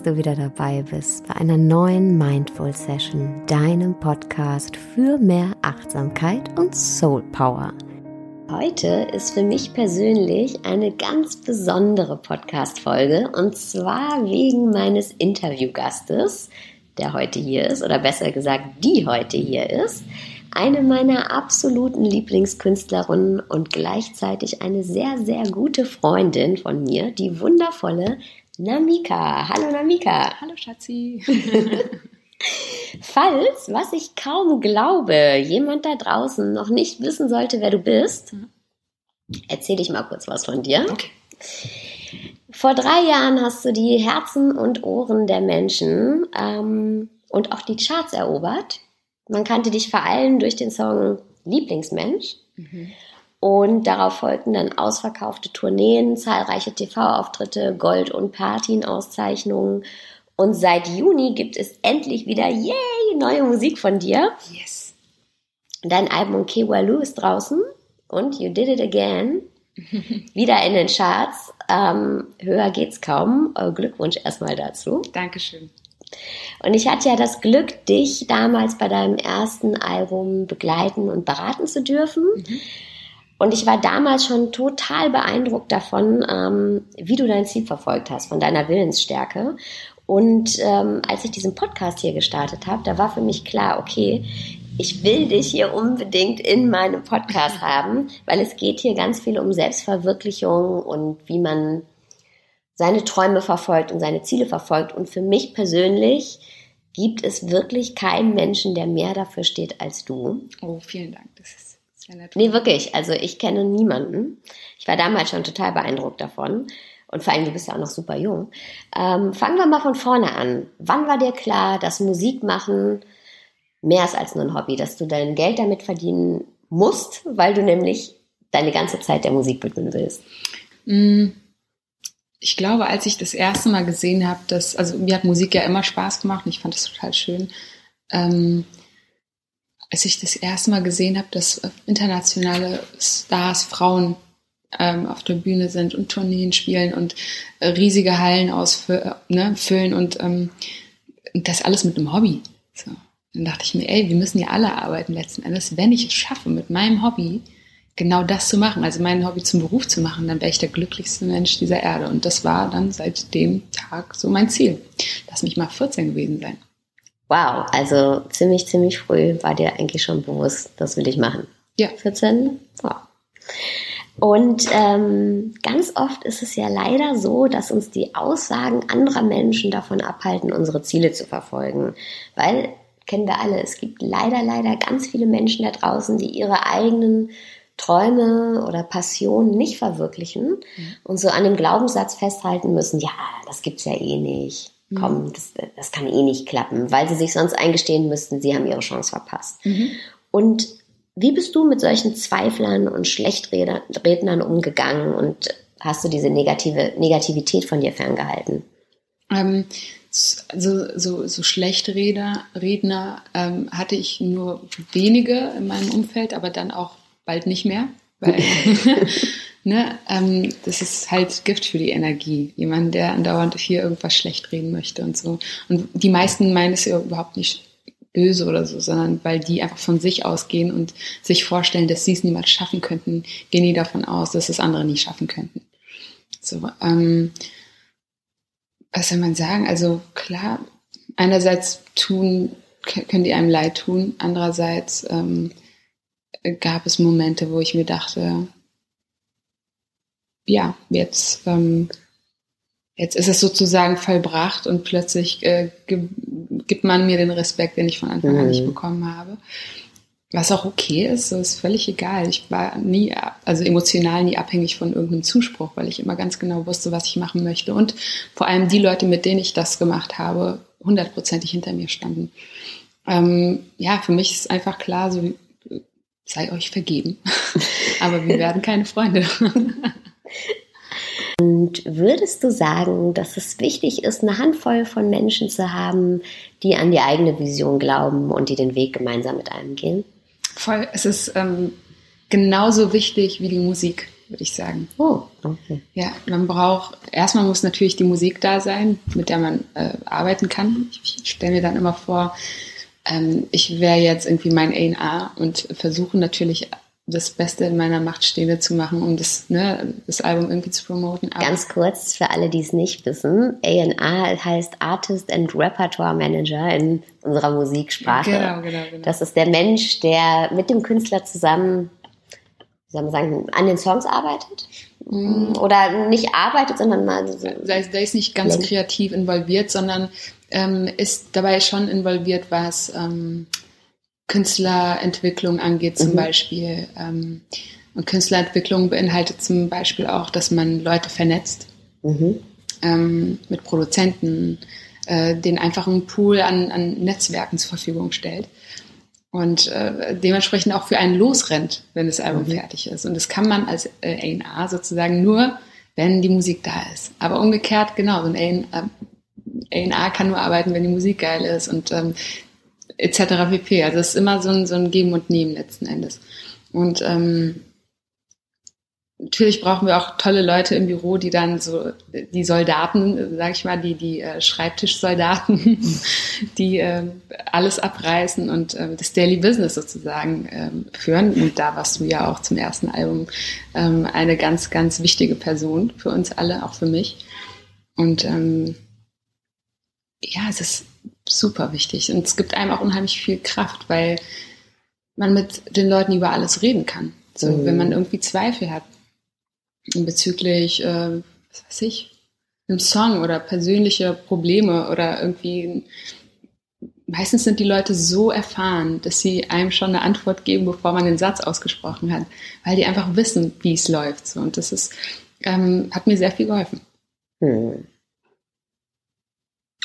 Dass du wieder dabei bist bei einer neuen Mindful Session, deinem Podcast für mehr Achtsamkeit und Soul Power. Heute ist für mich persönlich eine ganz besondere Podcast-Folge und zwar wegen meines Interviewgastes, der heute hier ist, oder besser gesagt, die heute hier ist. Eine meiner absoluten Lieblingskünstlerinnen und gleichzeitig eine sehr, sehr gute Freundin von mir, die wundervolle Namika. Hallo Namika. Hallo Schatzi. Falls, was ich kaum glaube, jemand da draußen noch nicht wissen sollte, wer du bist, mhm. erzähle ich mal kurz was von dir. Okay. Vor drei Jahren hast du die Herzen und Ohren der Menschen ähm, und auch die Charts erobert. Man kannte dich vor allem durch den Song Lieblingsmensch. Mhm. Und darauf folgten dann ausverkaufte Tourneen, zahlreiche TV-Auftritte, Gold- und Platin-Auszeichnungen. Und seit Juni gibt es endlich wieder, yay, neue Musik von dir. Yes. Dein Album Kewalu ist draußen und You Did It Again. wieder in den Charts. Ähm, höher geht's kaum. Äh, Glückwunsch erstmal dazu. Dankeschön. Und ich hatte ja das Glück, dich damals bei deinem ersten Album begleiten und beraten zu dürfen. Mhm. Und ich war damals schon total beeindruckt davon, ähm, wie du dein Ziel verfolgt hast, von deiner Willensstärke. Und ähm, als ich diesen Podcast hier gestartet habe, da war für mich klar, okay, ich will dich hier unbedingt in meinem Podcast haben, weil es geht hier ganz viel um Selbstverwirklichung und wie man seine Träume verfolgt und seine Ziele verfolgt. Und für mich persönlich gibt es wirklich keinen Menschen, der mehr dafür steht als du. Oh, vielen Dank. Das ist Nee, wirklich. Also ich kenne niemanden. Ich war damals schon total beeindruckt davon. Und vor allem, du bist ja auch noch super jung. Ähm, fangen wir mal von vorne an. Wann war dir klar, dass Musik machen mehr ist als nur ein Hobby, dass du dein Geld damit verdienen musst, weil du nämlich deine ganze Zeit der Musik widmen willst? Mm, ich glaube, als ich das erste Mal gesehen habe, dass, also mir hat Musik ja immer Spaß gemacht und ich fand das total schön. Ähm, als ich das erste Mal gesehen habe, dass internationale Stars, Frauen ähm, auf der Bühne sind und Tourneen spielen und äh, riesige Hallen ausfüllen ne, und ähm, das alles mit einem Hobby. So. Dann dachte ich mir, ey, wir müssen ja alle arbeiten letzten Endes. Wenn ich es schaffe, mit meinem Hobby genau das zu machen, also mein Hobby zum Beruf zu machen, dann wäre ich der glücklichste Mensch dieser Erde. Und das war dann seit dem Tag so mein Ziel. Lass mich mal 14 gewesen sein. Wow, also ziemlich, ziemlich früh war dir eigentlich schon bewusst, das will ich machen. Ja. 14? Wow. Und ähm, ganz oft ist es ja leider so, dass uns die Aussagen anderer Menschen davon abhalten, unsere Ziele zu verfolgen. Weil, kennen wir alle, es gibt leider, leider ganz viele Menschen da draußen, die ihre eigenen Träume oder Passionen nicht verwirklichen mhm. und so an dem Glaubenssatz festhalten müssen, ja, das gibt's ja eh nicht komm, mhm. das, das kann eh nicht klappen, weil sie sich sonst eingestehen müssten, sie haben ihre Chance verpasst. Mhm. Und wie bist du mit solchen Zweiflern und Schlechtrednern umgegangen und hast du diese negative Negativität von dir ferngehalten? Ähm, also so, so schlechte Redner, Redner ähm, hatte ich nur wenige in meinem Umfeld, aber dann auch bald nicht mehr. Weil ne, ähm, das ist halt Gift für die Energie. Jemand, der andauernd hier irgendwas schlecht reden möchte und so. Und die meisten meinen es ja überhaupt nicht böse oder so, sondern weil die einfach von sich ausgehen und sich vorstellen, dass sie es niemals schaffen könnten, gehen die davon aus, dass es andere nicht schaffen könnten. So, ähm, was soll man sagen? Also klar, einerseits tun, können die einem leid tun, andererseits ähm, gab es Momente, wo ich mir dachte, ja, jetzt, ähm, jetzt ist es sozusagen vollbracht und plötzlich äh, gibt man mir den Respekt, den ich von Anfang an nicht mhm. bekommen habe. Was auch okay ist, so ist völlig egal. Ich war nie, also emotional nie abhängig von irgendeinem Zuspruch, weil ich immer ganz genau wusste, was ich machen möchte. Und vor allem die Leute, mit denen ich das gemacht habe, hundertprozentig hinter mir standen. Ähm, ja, für mich ist einfach klar, so sei euch vergeben. Aber wir werden keine Freunde. Und würdest du sagen, dass es wichtig ist, eine Handvoll von Menschen zu haben, die an die eigene Vision glauben und die den Weg gemeinsam mit einem gehen? Voll. Es ist ähm, genauso wichtig wie die Musik. würde ich sagen. Oh, okay. Ja, man braucht, erstmal muss natürlich die Musik da sein, mit der man äh, arbeiten kann. Ich, ich stelle mir dann immer vor, ähm, ich wäre jetzt irgendwie mein A&R und versuche natürlich das Beste in meiner Macht Stehende zu machen, um das, ne, das Album irgendwie zu promoten. Aber Ganz kurz für alle, die es nicht wissen, A&R heißt Artist and Repertoire Manager in unserer Musiksprache. Genau, genau, genau. Das ist der Mensch, der mit dem Künstler zusammen wie soll man sagen, an den Songs arbeitet? Mm. Oder nicht arbeitet, sondern mal so. Der, der ist nicht ganz lenkt. kreativ involviert, sondern ähm, ist dabei schon involviert, was ähm, Künstlerentwicklung angeht, zum mhm. Beispiel. Ähm, und Künstlerentwicklung beinhaltet zum Beispiel auch, dass man Leute vernetzt mhm. ähm, mit Produzenten, äh, den einfachen Pool an, an Netzwerken zur Verfügung stellt und äh, dementsprechend auch für einen losrennt, wenn das Album mhm. fertig ist. Und das kann man als äh, A&R sozusagen nur, wenn die Musik da ist. Aber umgekehrt, genau, so ein A&R kann nur arbeiten, wenn die Musik geil ist und ähm, etc. pp. Also es ist immer so ein, so ein Geben und Nehmen letzten Endes. Und ähm, natürlich brauchen wir auch tolle Leute im Büro, die dann so die Soldaten, sag ich mal, die die äh, Schreibtischsoldaten, die äh, alles abreißen und äh, das Daily Business sozusagen äh, führen. Und da warst du ja auch zum ersten Album ähm, eine ganz ganz wichtige Person für uns alle, auch für mich. Und ähm, ja, es ist super wichtig und es gibt einem auch unheimlich viel Kraft, weil man mit den Leuten über alles reden kann. So, mhm. wenn man irgendwie Zweifel hat, bezüglich, äh, was weiß ich, einem Song oder persönliche Probleme oder irgendwie. Meistens sind die Leute so erfahren, dass sie einem schon eine Antwort geben, bevor man den Satz ausgesprochen hat, weil die einfach wissen, wie es läuft. So. Und das ist, ähm, hat mir sehr viel geholfen. Hm.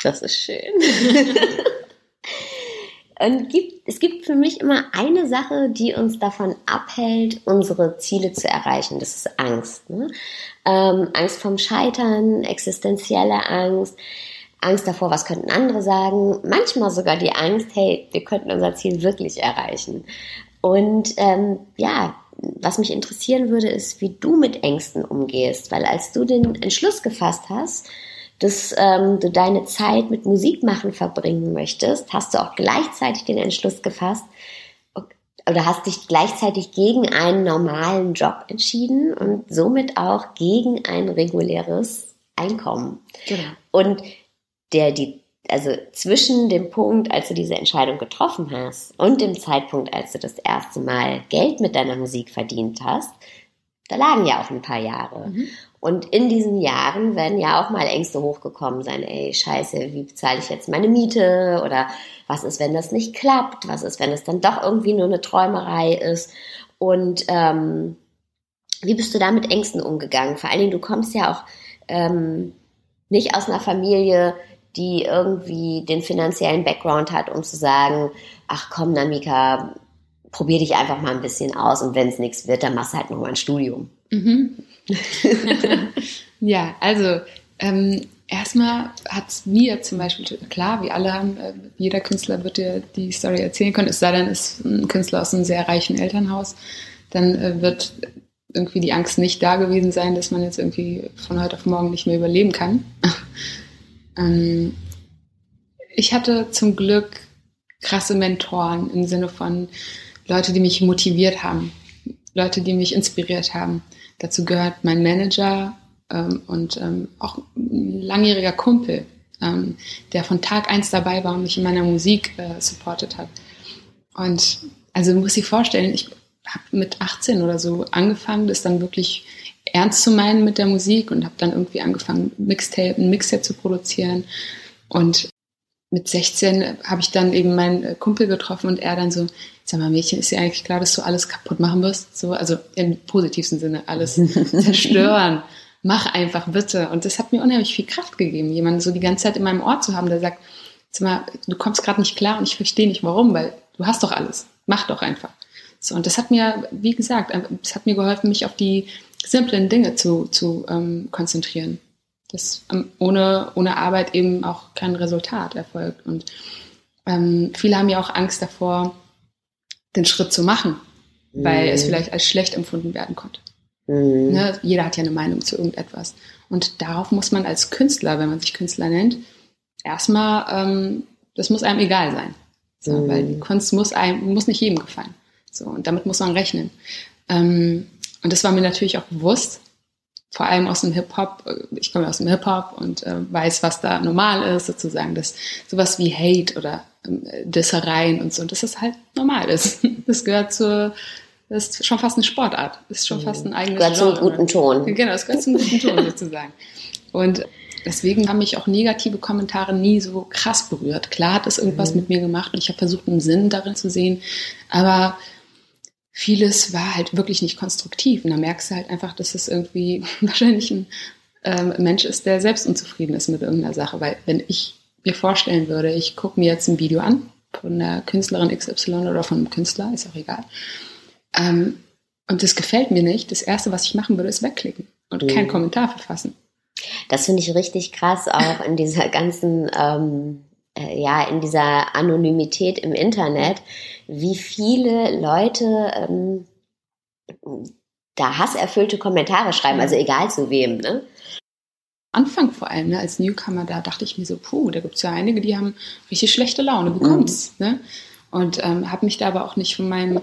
Das ist schön. Und gibt, es gibt für mich immer eine Sache, die uns davon abhält, unsere Ziele zu erreichen. Das ist Angst. Ne? Ähm, Angst vom Scheitern, existenzielle Angst, Angst davor, was könnten andere sagen. Manchmal sogar die Angst, hey, wir könnten unser Ziel wirklich erreichen. Und ähm, ja, was mich interessieren würde, ist, wie du mit Ängsten umgehst. Weil als du den Entschluss gefasst hast, dass ähm, du deine Zeit mit Musik machen verbringen möchtest, hast du auch gleichzeitig den Entschluss gefasst oder hast dich gleichzeitig gegen einen normalen Job entschieden und somit auch gegen ein reguläres Einkommen. Genau. Und der die also zwischen dem Punkt, als du diese Entscheidung getroffen hast und dem Zeitpunkt, als du das erste Mal Geld mit deiner Musik verdient hast, da lagen ja auch ein paar Jahre. Mhm. Und in diesen Jahren werden ja auch mal Ängste hochgekommen sein, ey, scheiße, wie bezahle ich jetzt meine Miete? Oder was ist, wenn das nicht klappt? Was ist, wenn es dann doch irgendwie nur eine Träumerei ist? Und ähm, wie bist du da mit Ängsten umgegangen? Vor allen Dingen, du kommst ja auch ähm, nicht aus einer Familie, die irgendwie den finanziellen Background hat, um zu sagen, ach komm, Namika, probier dich einfach mal ein bisschen aus und wenn es nichts wird, dann machst du halt nochmal ein Studium. Mhm. ja, also ähm, erstmal hat es mir zum Beispiel, klar, wie alle haben, äh, jeder Künstler wird dir die Story erzählen können, es sei denn, ist ein Künstler aus einem sehr reichen Elternhaus, dann äh, wird irgendwie die Angst nicht da gewesen sein, dass man jetzt irgendwie von heute auf morgen nicht mehr überleben kann. ähm, ich hatte zum Glück krasse Mentoren im Sinne von Leute, die mich motiviert haben, Leute, die mich inspiriert haben. Dazu gehört mein Manager ähm, und ähm, auch ein langjähriger Kumpel, ähm, der von Tag eins dabei war und mich in meiner Musik äh, supportet hat. Und also muss ich vorstellen, ich habe mit 18 oder so angefangen, das dann wirklich ernst zu meinen mit der Musik und habe dann irgendwie angefangen, Mixtape, ein Mixtape zu produzieren. Und mit 16 habe ich dann eben meinen äh, Kumpel getroffen und er dann so, sag mal, Mädchen, ist dir eigentlich klar, dass du alles kaputt machen wirst? So, also im positivsten Sinne, alles zerstören. Mach einfach bitte. Und das hat mir unheimlich viel Kraft gegeben, jemanden so die ganze Zeit in meinem Ohr zu haben, der sagt, sag mal, du kommst gerade nicht klar und ich verstehe nicht warum, weil du hast doch alles. Mach doch einfach. So, und das hat mir, wie gesagt, es hat mir geholfen, mich auf die simplen Dinge zu, zu ähm, konzentrieren dass ähm, ohne, ohne Arbeit eben auch kein Resultat erfolgt. Und ähm, viele haben ja auch Angst davor, den Schritt zu machen, weil mhm. es vielleicht als schlecht empfunden werden konnte. Mhm. Ne? Jeder hat ja eine Meinung zu irgendetwas. Und darauf muss man als Künstler, wenn man sich Künstler nennt, erstmal, ähm, das muss einem egal sein. So, mhm. Weil die Kunst muss einem, muss nicht jedem gefallen. So, und damit muss man rechnen. Ähm, und das war mir natürlich auch bewusst, vor allem aus dem Hip-Hop. Ich komme aus dem Hip-Hop und äh, weiß, was da normal ist, sozusagen, dass sowas wie Hate oder ähm, Dissereien und so, und dass das halt normal ist. Das gehört zur, das ist schon fast eine Sportart. Das ist schon fast ein eigenes Gehört zum guten Ton. Genau, das gehört zum guten Ton sozusagen. Und deswegen haben mich auch negative Kommentare nie so krass berührt. Klar hat es irgendwas mhm. mit mir gemacht und ich habe versucht, einen Sinn darin zu sehen, aber vieles war halt wirklich nicht konstruktiv. Und da merkst du halt einfach, dass es irgendwie wahrscheinlich ein ähm, Mensch ist, der selbst unzufrieden ist mit irgendeiner Sache. Weil wenn ich mir vorstellen würde, ich gucke mir jetzt ein Video an von der Künstlerin XY oder von einem Künstler, ist auch egal. Ähm, und das gefällt mir nicht. Das Erste, was ich machen würde, ist wegklicken und mhm. keinen Kommentar verfassen. Das finde ich richtig krass, auch in dieser ganzen ähm, äh, ja, in dieser Anonymität im Internet, wie viele Leute ähm, da hasserfüllte Kommentare schreiben, also egal zu wem, ne? Anfang vor allem, ne, als Newcomer, da dachte ich mir so, puh, da gibt es ja einige, die haben richtig schlechte Laune, bekommt's, mhm. ne? Und ähm, habe mich da aber auch nicht von meinem,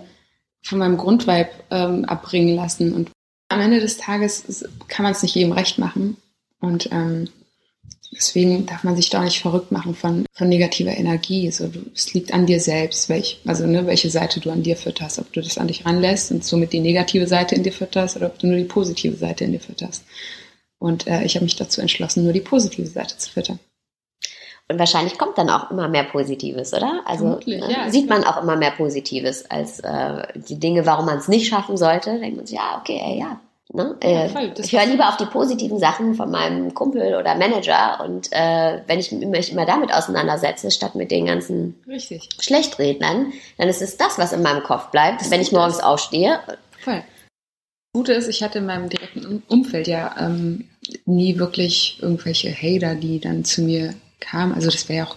von meinem Grundvibe ähm, abbringen lassen. Und am Ende des Tages kann man es nicht jedem recht machen. Und ähm, Deswegen darf man sich da nicht verrückt machen von, von negativer Energie. So, du, es liegt an dir selbst, welch, also ne, welche Seite du an dir fütterst. Ob du das an dich ranlässt und somit die negative Seite in dir fütterst oder ob du nur die positive Seite in dir fütterst. Und äh, ich habe mich dazu entschlossen, nur die positive Seite zu füttern. Und wahrscheinlich kommt dann auch immer mehr Positives, oder? Also ne, ja, sieht man auch immer mehr Positives als äh, die Dinge, warum man es nicht schaffen sollte. Denkt man sich, ja, okay, ey, ja, Ne? Ja, äh, ich höre lieber auf die positiven Sachen von meinem Kumpel oder Manager und äh, wenn ich mich immer damit auseinandersetze, statt mit den ganzen Richtig. Schlechtrednern, dann ist es das, was in meinem Kopf bleibt, das wenn ich morgens ist. aufstehe. Voll. Gute ist, ich hatte in meinem direkten Umfeld ja ähm, nie wirklich irgendwelche Hater, die dann zu mir kamen. Also das wäre ja auch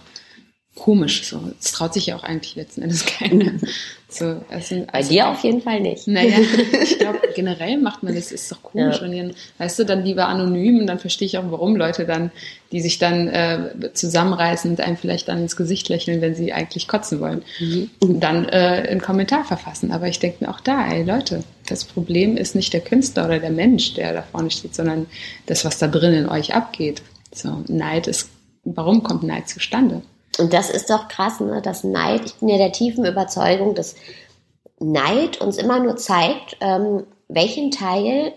komisch. So, es traut sich ja auch eigentlich letzten Endes keiner. So, also, Bei also, dir auf jeden Fall nicht. Naja, ich glaube, generell macht man das, ist doch komisch. Ja. Und dann, weißt du, dann lieber anonym und dann verstehe ich auch, warum Leute dann, die sich dann äh, zusammenreißen und einem vielleicht dann ins Gesicht lächeln, wenn sie eigentlich kotzen wollen, mhm. dann äh, einen Kommentar verfassen. Aber ich denke mir auch da, ey Leute, das Problem ist nicht der Künstler oder der Mensch, der da vorne steht, sondern das, was da drin in euch abgeht. So, Neid ist, warum kommt Neid zustande? Und das ist doch krass, ne? dass Neid, ich bin ja der tiefen Überzeugung, dass Neid uns immer nur zeigt, ähm, welchen Teil,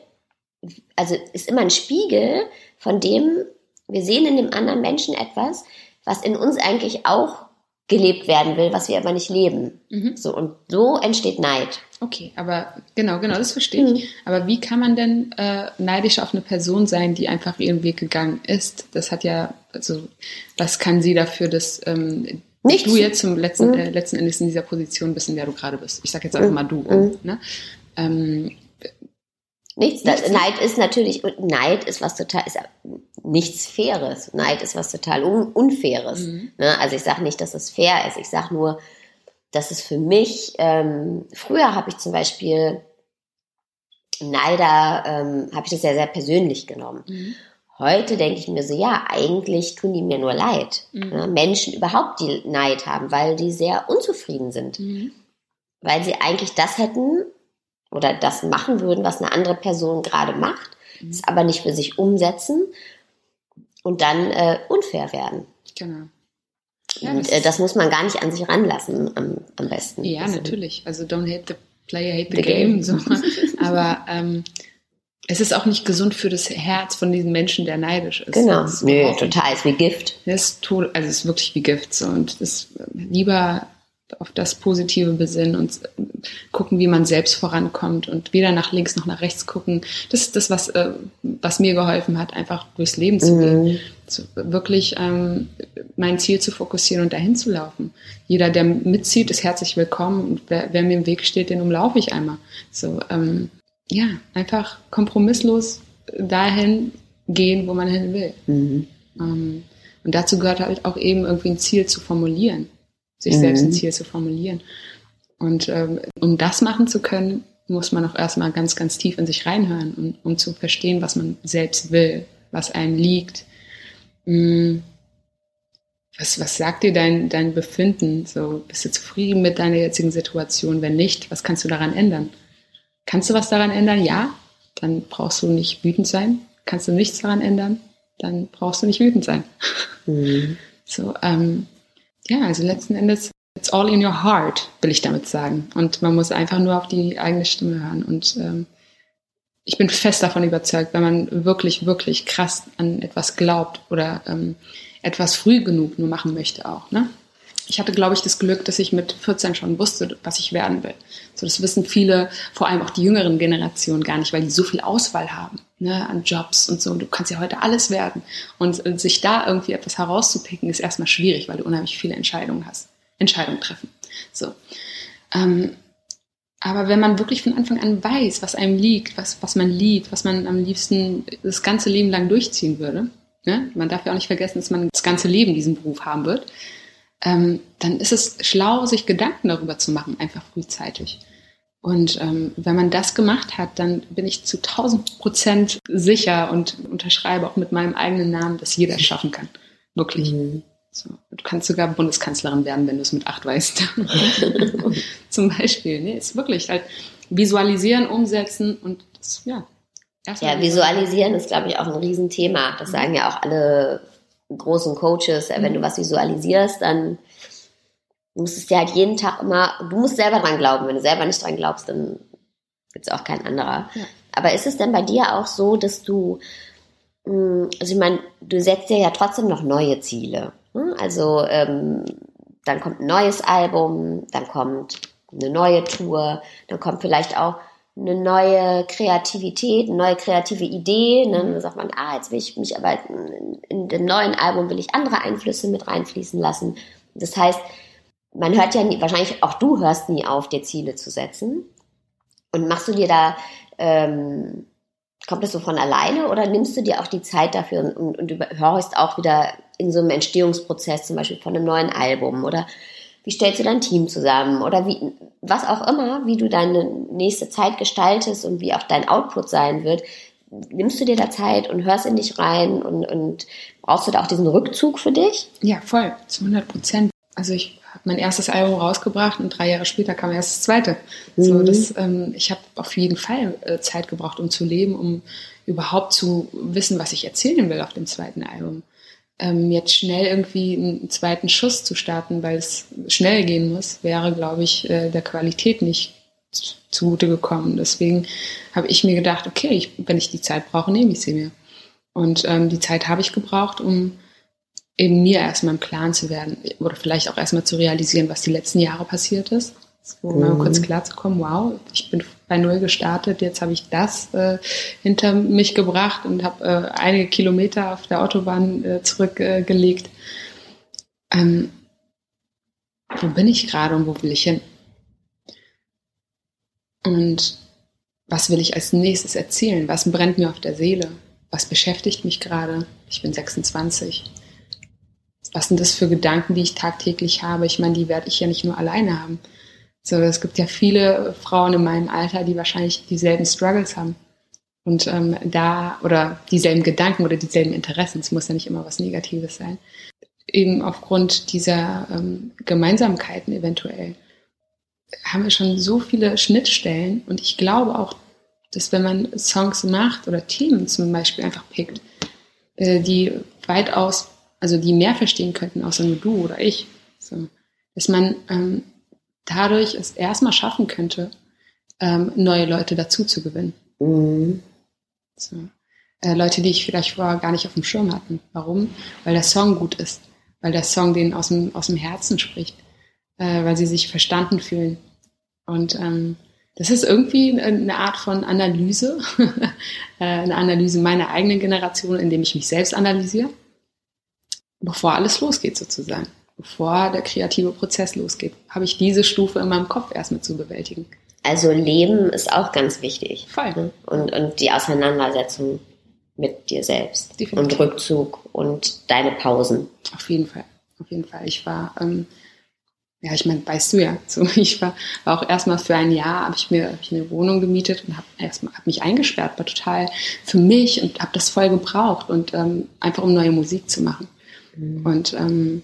also ist immer ein Spiegel von dem, wir sehen in dem anderen Menschen etwas, was in uns eigentlich auch gelebt werden will, was wir aber nicht leben. Mhm. So, und so entsteht Neid. Okay, aber genau, genau, das verstehe ich. Mhm. Aber wie kann man denn äh, neidisch auf eine Person sein, die einfach ihren Weg gegangen ist? Das hat ja, also, was kann sie dafür, dass ähm, Nichts. du jetzt zum letzten, mhm. äh, letzten Endes in dieser Position bist, in der du gerade bist? Ich sage jetzt einfach mhm. mal du. Mhm. Ne? Ähm, Nichts. nichts. Neid ist natürlich, Neid ist was total, ist nichts Faires. Neid ist was total un Unfaires. Mhm. Ne? Also ich sage nicht, dass es fair ist. Ich sage nur, dass es für mich, ähm, früher habe ich zum Beispiel Neider, ähm, habe ich das ja sehr persönlich genommen. Mhm. Heute denke ich mir so, ja, eigentlich tun die mir nur leid. Mhm. Ne? Menschen überhaupt, die Neid haben, weil die sehr unzufrieden sind. Mhm. Weil sie eigentlich das hätten oder das machen würden, was eine andere Person gerade macht, mhm. es aber nicht für sich umsetzen und dann äh, unfair werden. Genau. Ja, und das, äh, das, muss man gar nicht an sich ranlassen am, am besten. Ja, also, natürlich. Also don't hate the player, hate the, the game. game. So. Aber ähm, es ist auch nicht gesund für das Herz von diesem Menschen, der neidisch ist. Genau. Nö, total. Ist wie Gift. Es ist, also es ist wirklich wie Gift. So. Und das lieber auf das Positive besinnen und gucken, wie man selbst vorankommt und weder nach links noch nach rechts gucken. Das ist das, was, äh, was mir geholfen hat, einfach durchs Leben zu gehen. Mhm. Zu, wirklich ähm, mein Ziel zu fokussieren und dahin zu laufen. Jeder, der mitzieht, ist herzlich willkommen und wer, wer mir im Weg steht, den umlaufe ich einmal. So, ähm, ja, einfach kompromisslos dahin gehen, wo man hin will. Mhm. Ähm, und dazu gehört halt auch eben irgendwie ein Ziel zu formulieren sich mhm. selbst ein Ziel zu formulieren. Und ähm, um das machen zu können, muss man auch erstmal ganz, ganz tief in sich reinhören, um, um zu verstehen, was man selbst will, was einem liegt. Hm. Was, was sagt dir dein, dein Befinden? So, bist du zufrieden mit deiner jetzigen Situation? Wenn nicht, was kannst du daran ändern? Kannst du was daran ändern? Ja, dann brauchst du nicht wütend sein. Kannst du nichts daran ändern? Dann brauchst du nicht wütend sein. Mhm. So, ähm, ja, also letzten Endes, it's all in your heart, will ich damit sagen. Und man muss einfach nur auf die eigene Stimme hören. Und ähm, ich bin fest davon überzeugt, wenn man wirklich, wirklich krass an etwas glaubt oder ähm, etwas früh genug nur machen möchte auch. Ne? Ich hatte, glaube ich, das Glück, dass ich mit 14 schon wusste, was ich werden will. So, das wissen viele, vor allem auch die jüngeren Generationen gar nicht, weil die so viel Auswahl haben ne, an Jobs und so. Und du kannst ja heute alles werden. Und äh, sich da irgendwie etwas herauszupicken, ist erstmal schwierig, weil du unheimlich viele Entscheidungen hast. Entscheidungen treffen. So. Ähm, aber wenn man wirklich von Anfang an weiß, was einem liegt, was, was man liebt, was man am liebsten das ganze Leben lang durchziehen würde, ne? man darf ja auch nicht vergessen, dass man das ganze Leben diesen Beruf haben wird, ähm, dann ist es schlau, sich Gedanken darüber zu machen, einfach frühzeitig. Und ähm, wenn man das gemacht hat, dann bin ich zu 1000 Prozent sicher und unterschreibe auch mit meinem eigenen Namen, dass jeder es schaffen kann. Wirklich. Mhm. So. Du kannst sogar Bundeskanzlerin werden, wenn du es mit acht weißt. Zum Beispiel. Nee, ist wirklich halt visualisieren, umsetzen und das, ja, ja, visualisieren ist, glaube ich, auch ein Riesenthema. Das sagen ja auch alle großen Coaches. Wenn du mhm. was visualisierst, dann musst du es dir halt jeden Tag immer, du musst selber dran glauben. Wenn du selber nicht dran glaubst, dann gibt es auch kein anderer. Ja. Aber ist es denn bei dir auch so, dass du, hm, also ich meine, du setzt dir ja trotzdem noch neue Ziele. Hm? Also ähm, dann kommt ein neues Album, dann kommt eine neue Tour, dann kommt vielleicht auch eine neue Kreativität, eine neue kreative Idee. Ne? Dann sagt man, ah, jetzt will ich mich aber in, in dem neuen Album will ich andere Einflüsse mit reinfließen lassen. Das heißt, man hört ja nie, wahrscheinlich auch du hörst nie auf, dir Ziele zu setzen. Und machst du dir da, ähm, kommt das so von alleine oder nimmst du dir auch die Zeit dafür und, und, und hörst auch wieder in so einem Entstehungsprozess zum Beispiel von einem neuen Album oder wie stellst du dein Team zusammen oder wie, was auch immer, wie du deine nächste Zeit gestaltest und wie auch dein Output sein wird, nimmst du dir da Zeit und hörst in dich rein und, und brauchst du da auch diesen Rückzug für dich? Ja, voll, zu 100 Prozent. Also ich habe mein erstes Album rausgebracht und drei Jahre später kam erst das zweite. Mhm. So, das, ähm, ich habe auf jeden Fall äh, Zeit gebraucht, um zu leben, um überhaupt zu wissen, was ich erzählen will auf dem zweiten Album ähm, jetzt schnell irgendwie einen zweiten Schuss zu starten, weil es schnell gehen muss, wäre, glaube ich, äh, der Qualität nicht zugute gekommen. Deswegen habe ich mir gedacht, okay, ich, wenn ich die Zeit brauche, nehme ich sie mir. Und ähm, die Zeit habe ich gebraucht, um eben mir erstmal im Klaren zu werden oder vielleicht auch erstmal zu realisieren, was die letzten Jahre passiert ist. Um mal kurz klar zu kommen, wow, ich bin bei Null gestartet, jetzt habe ich das äh, hinter mich gebracht und habe äh, einige Kilometer auf der Autobahn äh, zurückgelegt. Ähm, wo bin ich gerade und wo will ich hin? Und was will ich als nächstes erzählen? Was brennt mir auf der Seele? Was beschäftigt mich gerade? Ich bin 26. Was sind das für Gedanken, die ich tagtäglich habe? Ich meine, die werde ich ja nicht nur alleine haben. So, es gibt ja viele Frauen in meinem Alter, die wahrscheinlich dieselben Struggles haben. Und ähm, da, oder dieselben Gedanken oder dieselben Interessen, es muss ja nicht immer was Negatives sein. Eben aufgrund dieser ähm, Gemeinsamkeiten eventuell haben wir schon so viele Schnittstellen und ich glaube auch, dass wenn man Songs macht oder Themen zum Beispiel einfach pickt, äh, die weitaus, also die mehr verstehen könnten, außer nur du oder ich, so, dass man ähm, dadurch es erstmal schaffen könnte, ähm, neue Leute dazu zu gewinnen. Mhm. So. Äh, Leute, die ich vielleicht vorher gar nicht auf dem Schirm hatten. Warum? Weil der Song gut ist, weil der Song denen aus dem, aus dem Herzen spricht, äh, weil sie sich verstanden fühlen. Und ähm, das ist irgendwie eine Art von Analyse, äh, eine Analyse meiner eigenen Generation, indem ich mich selbst analysiere, bevor alles losgeht sozusagen bevor der kreative Prozess losgeht, habe ich diese Stufe in meinem Kopf erstmal zu bewältigen. Also Leben ist auch ganz wichtig. Voll. Ne? Und, und die Auseinandersetzung mit dir selbst. Definitiv. Und Rückzug und deine Pausen. Auf jeden Fall. Auf jeden Fall. Ich war, ähm, ja, ich meine, weißt du ja, so ich war, war auch erstmal für ein Jahr, habe ich mir hab ich eine Wohnung gemietet und habe erstmal hab mich eingesperrt, war total für mich und habe das voll gebraucht und ähm, einfach um neue Musik zu machen. Mhm. Und ähm,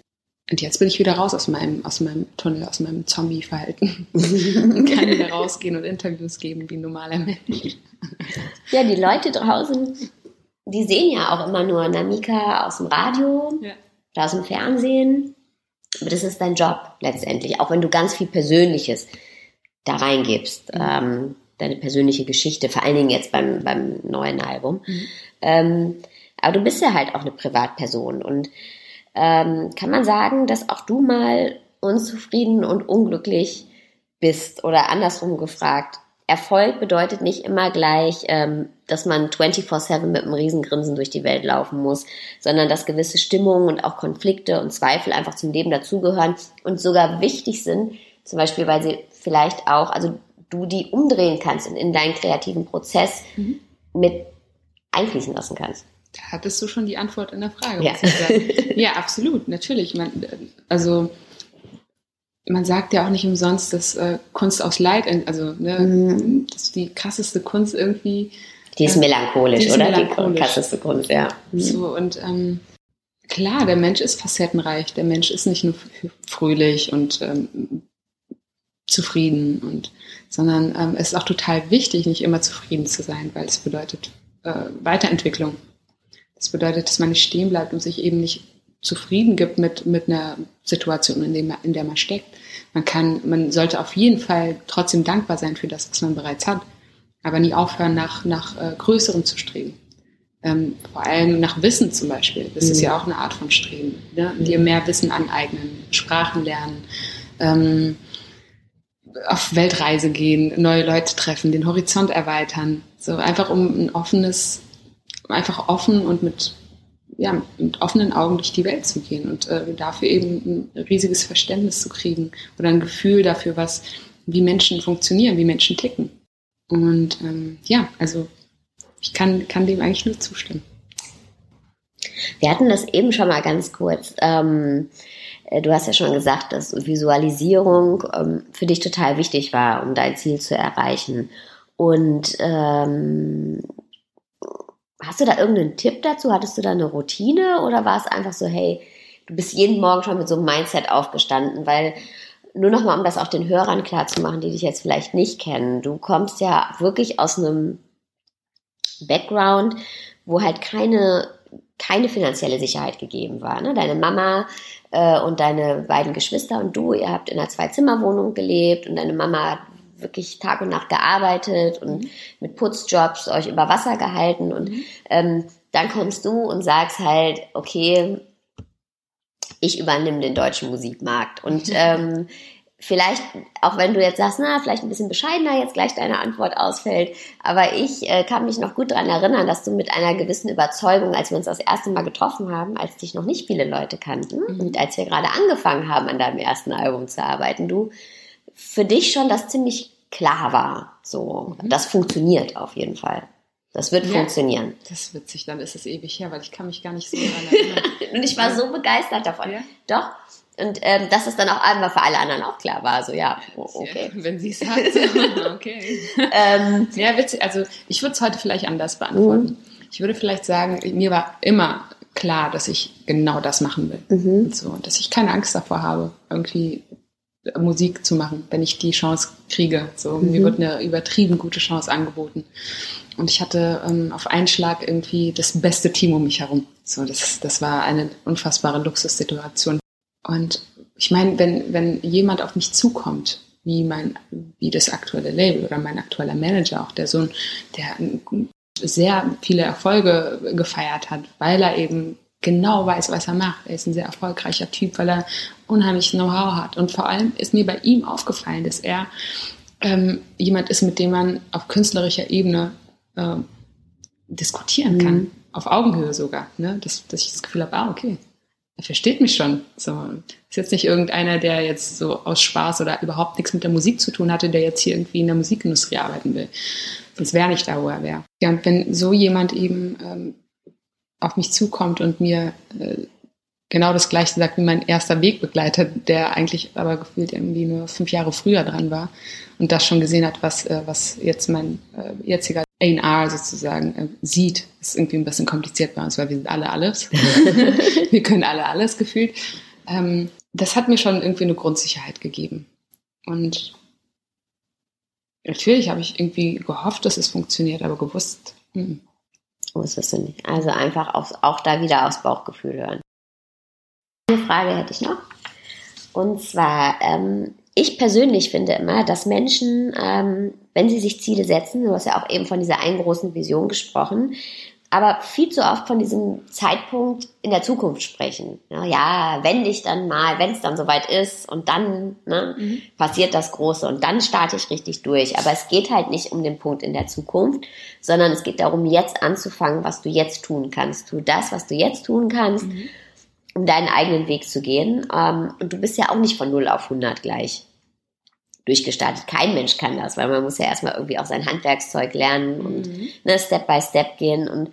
und jetzt bin ich wieder raus aus meinem, aus meinem Tunnel, aus meinem Zombie-Verhalten und kann wieder rausgehen und Interviews geben wie ein normaler Mensch. Ja, die Leute draußen, die sehen ja auch immer nur Namika aus dem Radio ja. oder aus dem Fernsehen. Aber das ist dein Job letztendlich, auch wenn du ganz viel Persönliches da reingibst. Mhm. Ähm, deine persönliche Geschichte, vor allen Dingen jetzt beim, beim neuen Album. Mhm. Ähm, aber du bist ja halt auch eine Privatperson und ähm, kann man sagen, dass auch du mal unzufrieden und unglücklich bist oder andersrum gefragt. Erfolg bedeutet nicht immer gleich, ähm, dass man 24-7 mit einem Riesengrinsen durch die Welt laufen muss, sondern dass gewisse Stimmungen und auch Konflikte und Zweifel einfach zum Leben dazugehören und sogar wichtig sind, zum Beispiel, weil sie vielleicht auch, also du die umdrehen kannst und in deinen kreativen Prozess mhm. mit einfließen lassen kannst. Da hattest du schon die Antwort in der Frage. Ja, ja absolut, natürlich. Man, also man sagt ja auch nicht umsonst, dass äh, Kunst aus Leid, also ne, mhm. das ist die krasseste Kunst irgendwie. Die ist äh, melancholisch, die ist oder? Melancholisch. Die krasseste Kunst, ja. Mhm. So, und ähm, klar, der Mensch ist facettenreich. Der Mensch ist nicht nur fröhlich und ähm, zufrieden, und, sondern ähm, es ist auch total wichtig, nicht immer zufrieden zu sein, weil es bedeutet äh, Weiterentwicklung. Das bedeutet, dass man nicht stehen bleibt und sich eben nicht zufrieden gibt mit, mit einer Situation, in, dem, in der man steckt. Man kann, man sollte auf jeden Fall trotzdem dankbar sein für das, was man bereits hat, aber nie aufhören, nach, nach äh, Größerem zu streben. Ähm, vor allem nach Wissen zum Beispiel. Das mhm. ist ja auch eine Art von Streben. Ne? Dir mehr Wissen aneignen, Sprachen lernen, ähm, auf Weltreise gehen, neue Leute treffen, den Horizont erweitern. So einfach um ein offenes, einfach offen und mit ja, mit offenen Augen durch die Welt zu gehen und äh, dafür eben ein riesiges Verständnis zu kriegen oder ein Gefühl dafür, was, wie Menschen funktionieren, wie Menschen ticken. Und ähm, ja, also ich kann, kann dem eigentlich nur zustimmen. Wir hatten das eben schon mal ganz kurz. Ähm, äh, du hast ja schon gesagt, dass Visualisierung ähm, für dich total wichtig war, um dein Ziel zu erreichen. Und ähm, Hast du da irgendeinen Tipp dazu? Hattest du da eine Routine oder war es einfach so, hey, du bist jeden Morgen schon mit so einem Mindset aufgestanden? Weil nur nochmal, um das auch den Hörern klar zu machen, die dich jetzt vielleicht nicht kennen, du kommst ja wirklich aus einem Background, wo halt keine, keine finanzielle Sicherheit gegeben war. Ne? Deine Mama äh, und deine beiden Geschwister und du, ihr habt in einer Zwei-Zimmer-Wohnung gelebt und deine Mama wirklich Tag und Nacht gearbeitet und mhm. mit Putzjobs euch über Wasser gehalten und mhm. ähm, dann kommst du und sagst halt, okay, ich übernehme den deutschen Musikmarkt und ähm, vielleicht, auch wenn du jetzt sagst, na, vielleicht ein bisschen bescheidener jetzt gleich deine Antwort ausfällt, aber ich äh, kann mich noch gut daran erinnern, dass du mit einer gewissen Überzeugung, als wir uns das erste Mal getroffen haben, als dich noch nicht viele Leute kannten mhm. und als wir gerade angefangen haben, an deinem ersten Album zu arbeiten, du für dich schon das ziemlich klar war. So, mhm. das funktioniert auf jeden Fall. Das wird ja, funktionieren. Das ist witzig, dann ist es ewig her, weil ich kann mich gar nicht so daran erinnern. und ich war so begeistert davon. Ja? Doch. Und ähm, dass es dann auch einmal für alle anderen auch klar war. So, ja, oh, okay. Wenn sie es sagt, okay. ähm, ja, witzig. Also ich würde es heute vielleicht anders beantworten. Mhm. Ich würde vielleicht sagen, mir war immer klar, dass ich genau das machen will. Mhm. Und so, dass ich keine Angst davor habe, irgendwie Musik zu machen, wenn ich die Chance kriege. So, mhm. mir wird eine übertrieben gute Chance angeboten. Und ich hatte ähm, auf einen Schlag irgendwie das beste Team um mich herum. So, das, das war eine unfassbare Luxussituation. Und ich meine, wenn, wenn jemand auf mich zukommt, wie mein, wie das aktuelle Label oder mein aktueller Manager, auch der Sohn, der sehr viele Erfolge gefeiert hat, weil er eben genau weiß, was er macht. Er ist ein sehr erfolgreicher Typ, weil er unheimlich Know-how hat. Und vor allem ist mir bei ihm aufgefallen, dass er ähm, jemand ist, mit dem man auf künstlerischer Ebene äh, diskutieren kann. Mhm. Auf Augenhöhe sogar. Ne? Dass, dass ich das Gefühl habe, ah, okay, er versteht mich schon. So, ist jetzt nicht irgendeiner, der jetzt so aus Spaß oder überhaupt nichts mit der Musik zu tun hatte, der jetzt hier irgendwie in der Musikindustrie arbeiten will. Sonst wäre nicht da, wo er wäre. Ja, und wenn so jemand eben ähm, auf mich zukommt und mir äh, genau das gleiche sagt wie mein erster Wegbegleiter, der eigentlich aber gefühlt irgendwie nur fünf Jahre früher dran war und das schon gesehen hat, was, äh, was jetzt mein äh, jetziger A&R sozusagen äh, sieht. Das ist irgendwie ein bisschen kompliziert bei uns, weil wir sind alle alles. wir können alle alles gefühlt. Ähm, das hat mir schon irgendwie eine Grundsicherheit gegeben. Und natürlich habe ich irgendwie gehofft, dass es funktioniert, aber gewusst. Hm. Wusstest du nicht. Also einfach auch, auch da wieder aufs Bauchgefühl hören. Eine Frage hätte ich noch. Und zwar, ähm, ich persönlich finde immer, dass Menschen, ähm, wenn sie sich Ziele setzen, du hast ja auch eben von dieser einen großen Vision gesprochen, aber viel zu oft von diesem Zeitpunkt in der Zukunft sprechen. Ja, ja wenn ich dann mal, wenn es dann soweit ist und dann ne, mhm. passiert das Große und dann starte ich richtig durch. Aber es geht halt nicht um den Punkt in der Zukunft, sondern es geht darum, jetzt anzufangen, was du jetzt tun kannst. Tu das, was du jetzt tun kannst. Mhm um deinen eigenen Weg zu gehen. Ähm, und du bist ja auch nicht von 0 auf 100 gleich durchgestartet. Kein Mensch kann das, weil man muss ja erstmal irgendwie auch sein Handwerkszeug lernen und mhm. ne, Step by Step gehen. Und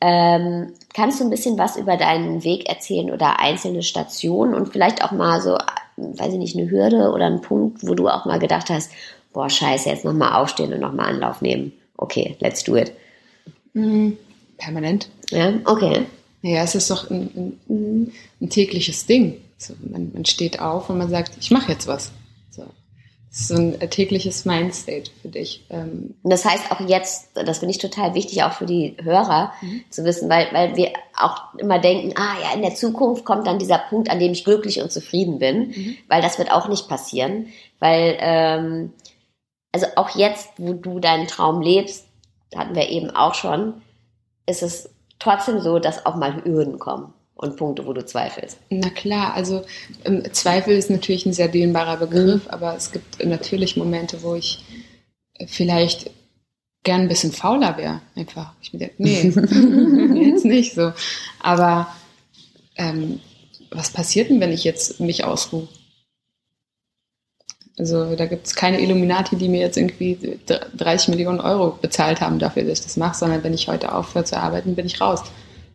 ähm, kannst du ein bisschen was über deinen Weg erzählen oder einzelne Stationen und vielleicht auch mal so, weiß ich nicht, eine Hürde oder einen Punkt, wo du auch mal gedacht hast, boah, scheiße, jetzt nochmal aufstehen und nochmal Anlauf nehmen. Okay, let's do it. Mhm. Permanent. Ja, okay. Naja, es ist doch ein, ein, ein tägliches Ding. So, man, man, steht auf und man sagt, ich mache jetzt was. So. Das ist so ein tägliches Mindstate für dich. Ähm. Und das heißt auch jetzt, das finde ich total wichtig, auch für die Hörer mhm. zu wissen, weil, weil wir auch immer denken, ah ja, in der Zukunft kommt dann dieser Punkt, an dem ich glücklich und zufrieden bin, mhm. weil das wird auch nicht passieren. Weil, ähm, also auch jetzt, wo du deinen Traum lebst, hatten wir eben auch schon, ist es trotzdem so, dass auch mal Hürden kommen und Punkte, wo du zweifelst. Na klar, also ähm, Zweifel ist natürlich ein sehr dehnbarer Begriff, mhm. aber es gibt natürlich Momente, wo ich vielleicht gern ein bisschen fauler wäre. Einfach. Ich mir denke, nee, jetzt nicht so. Aber ähm, was passiert denn, wenn ich jetzt mich ausruhe? Also da gibt es keine Illuminati, die mir jetzt irgendwie 30 Millionen Euro bezahlt haben dafür, dass ich das mache, sondern wenn ich heute aufhöre zu arbeiten, bin ich raus.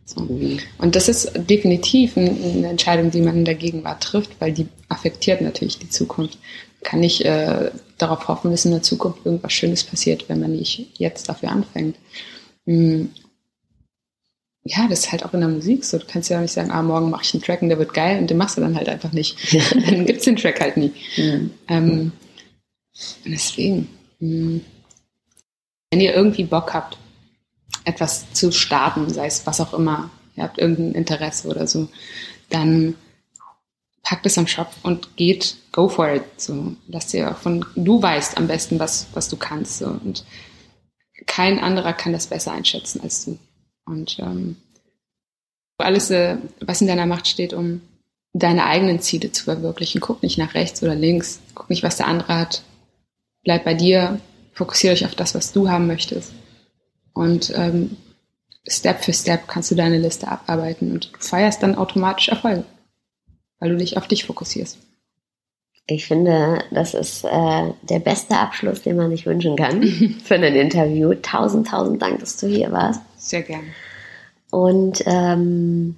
So. Mhm. Und das ist definitiv eine Entscheidung, die man in der Gegenwart trifft, weil die affektiert natürlich die Zukunft. Kann ich äh, darauf hoffen, dass in der Zukunft irgendwas Schönes passiert, wenn man nicht jetzt dafür anfängt. Mhm ja, das ist halt auch in der Musik so. Du kannst ja auch nicht sagen, ah, morgen mache ich einen Track und der wird geil und den machst du dann halt einfach nicht. dann gibt es den Track halt nie. Mhm. Ähm, deswegen, mh. Hm. wenn ihr irgendwie Bock habt, etwas zu starten, sei es was auch immer, ihr habt irgendein Interesse oder so, dann packt es am Shop und geht, go for it. So, lass dir von, du weißt am besten, was, was du kannst. So, und kein anderer kann das besser einschätzen als du. Und ähm, alles, äh, was in deiner Macht steht, um deine eigenen Ziele zu verwirklichen. Guck nicht nach rechts oder links. Guck nicht, was der andere hat. Bleib bei dir. Fokussiere dich auf das, was du haben möchtest. Und ähm, Step für Step kannst du deine Liste abarbeiten und du feierst dann automatisch Erfolge, weil du dich auf dich fokussierst. Ich finde, das ist äh, der beste Abschluss, den man sich wünschen kann für ein Interview. Tausend, tausend Dank, dass du hier warst. Sehr gerne. Und ähm,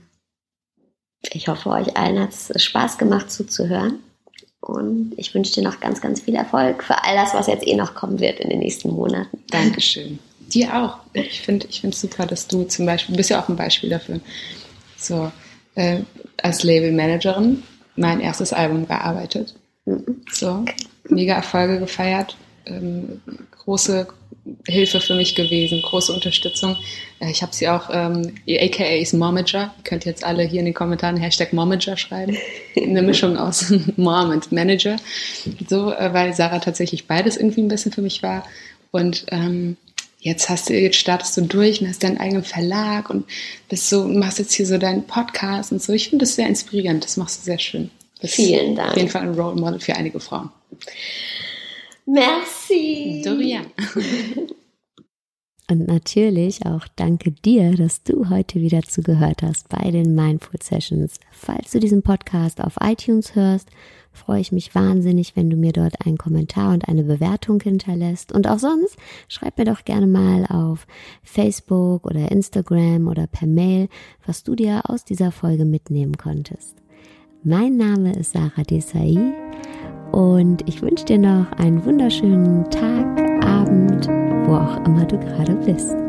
ich hoffe, euch allen hat es Spaß gemacht zuzuhören. Und ich wünsche dir noch ganz, ganz viel Erfolg für all das, was jetzt eh noch kommen wird in den nächsten Monaten. Dankeschön. Dir auch. Ich finde ich finde super, dass du zum Beispiel, du bist ja auch ein Beispiel dafür, so äh, als Labelmanagerin mein erstes Album gearbeitet so, mega Erfolge gefeiert, ähm, große Hilfe für mich gewesen, große Unterstützung. Äh, ich habe sie auch, ähm, AKA ist Momager. Ihr könnt jetzt alle hier in den Kommentaren Hashtag Momager schreiben. Eine Mischung aus Mom und Manager. So, äh, weil Sarah tatsächlich beides irgendwie ein bisschen für mich war. Und ähm, jetzt hast du, jetzt startest du durch und hast deinen eigenen Verlag und bist so, machst jetzt hier so deinen Podcast und so. Ich finde das sehr inspirierend. Das machst du sehr schön. Das Vielen Dank. Auf jeden Fall ein Role Model für einige Frauen. Merci. Dorian. Und natürlich auch danke dir, dass du heute wieder zugehört hast bei den Mindful Sessions. Falls du diesen Podcast auf iTunes hörst, freue ich mich wahnsinnig, wenn du mir dort einen Kommentar und eine Bewertung hinterlässt. Und auch sonst schreib mir doch gerne mal auf Facebook oder Instagram oder per Mail, was du dir aus dieser Folge mitnehmen konntest. Mein Name ist Sarah Desai und ich wünsche dir noch einen wunderschönen Tag, Abend, wo auch immer du gerade bist.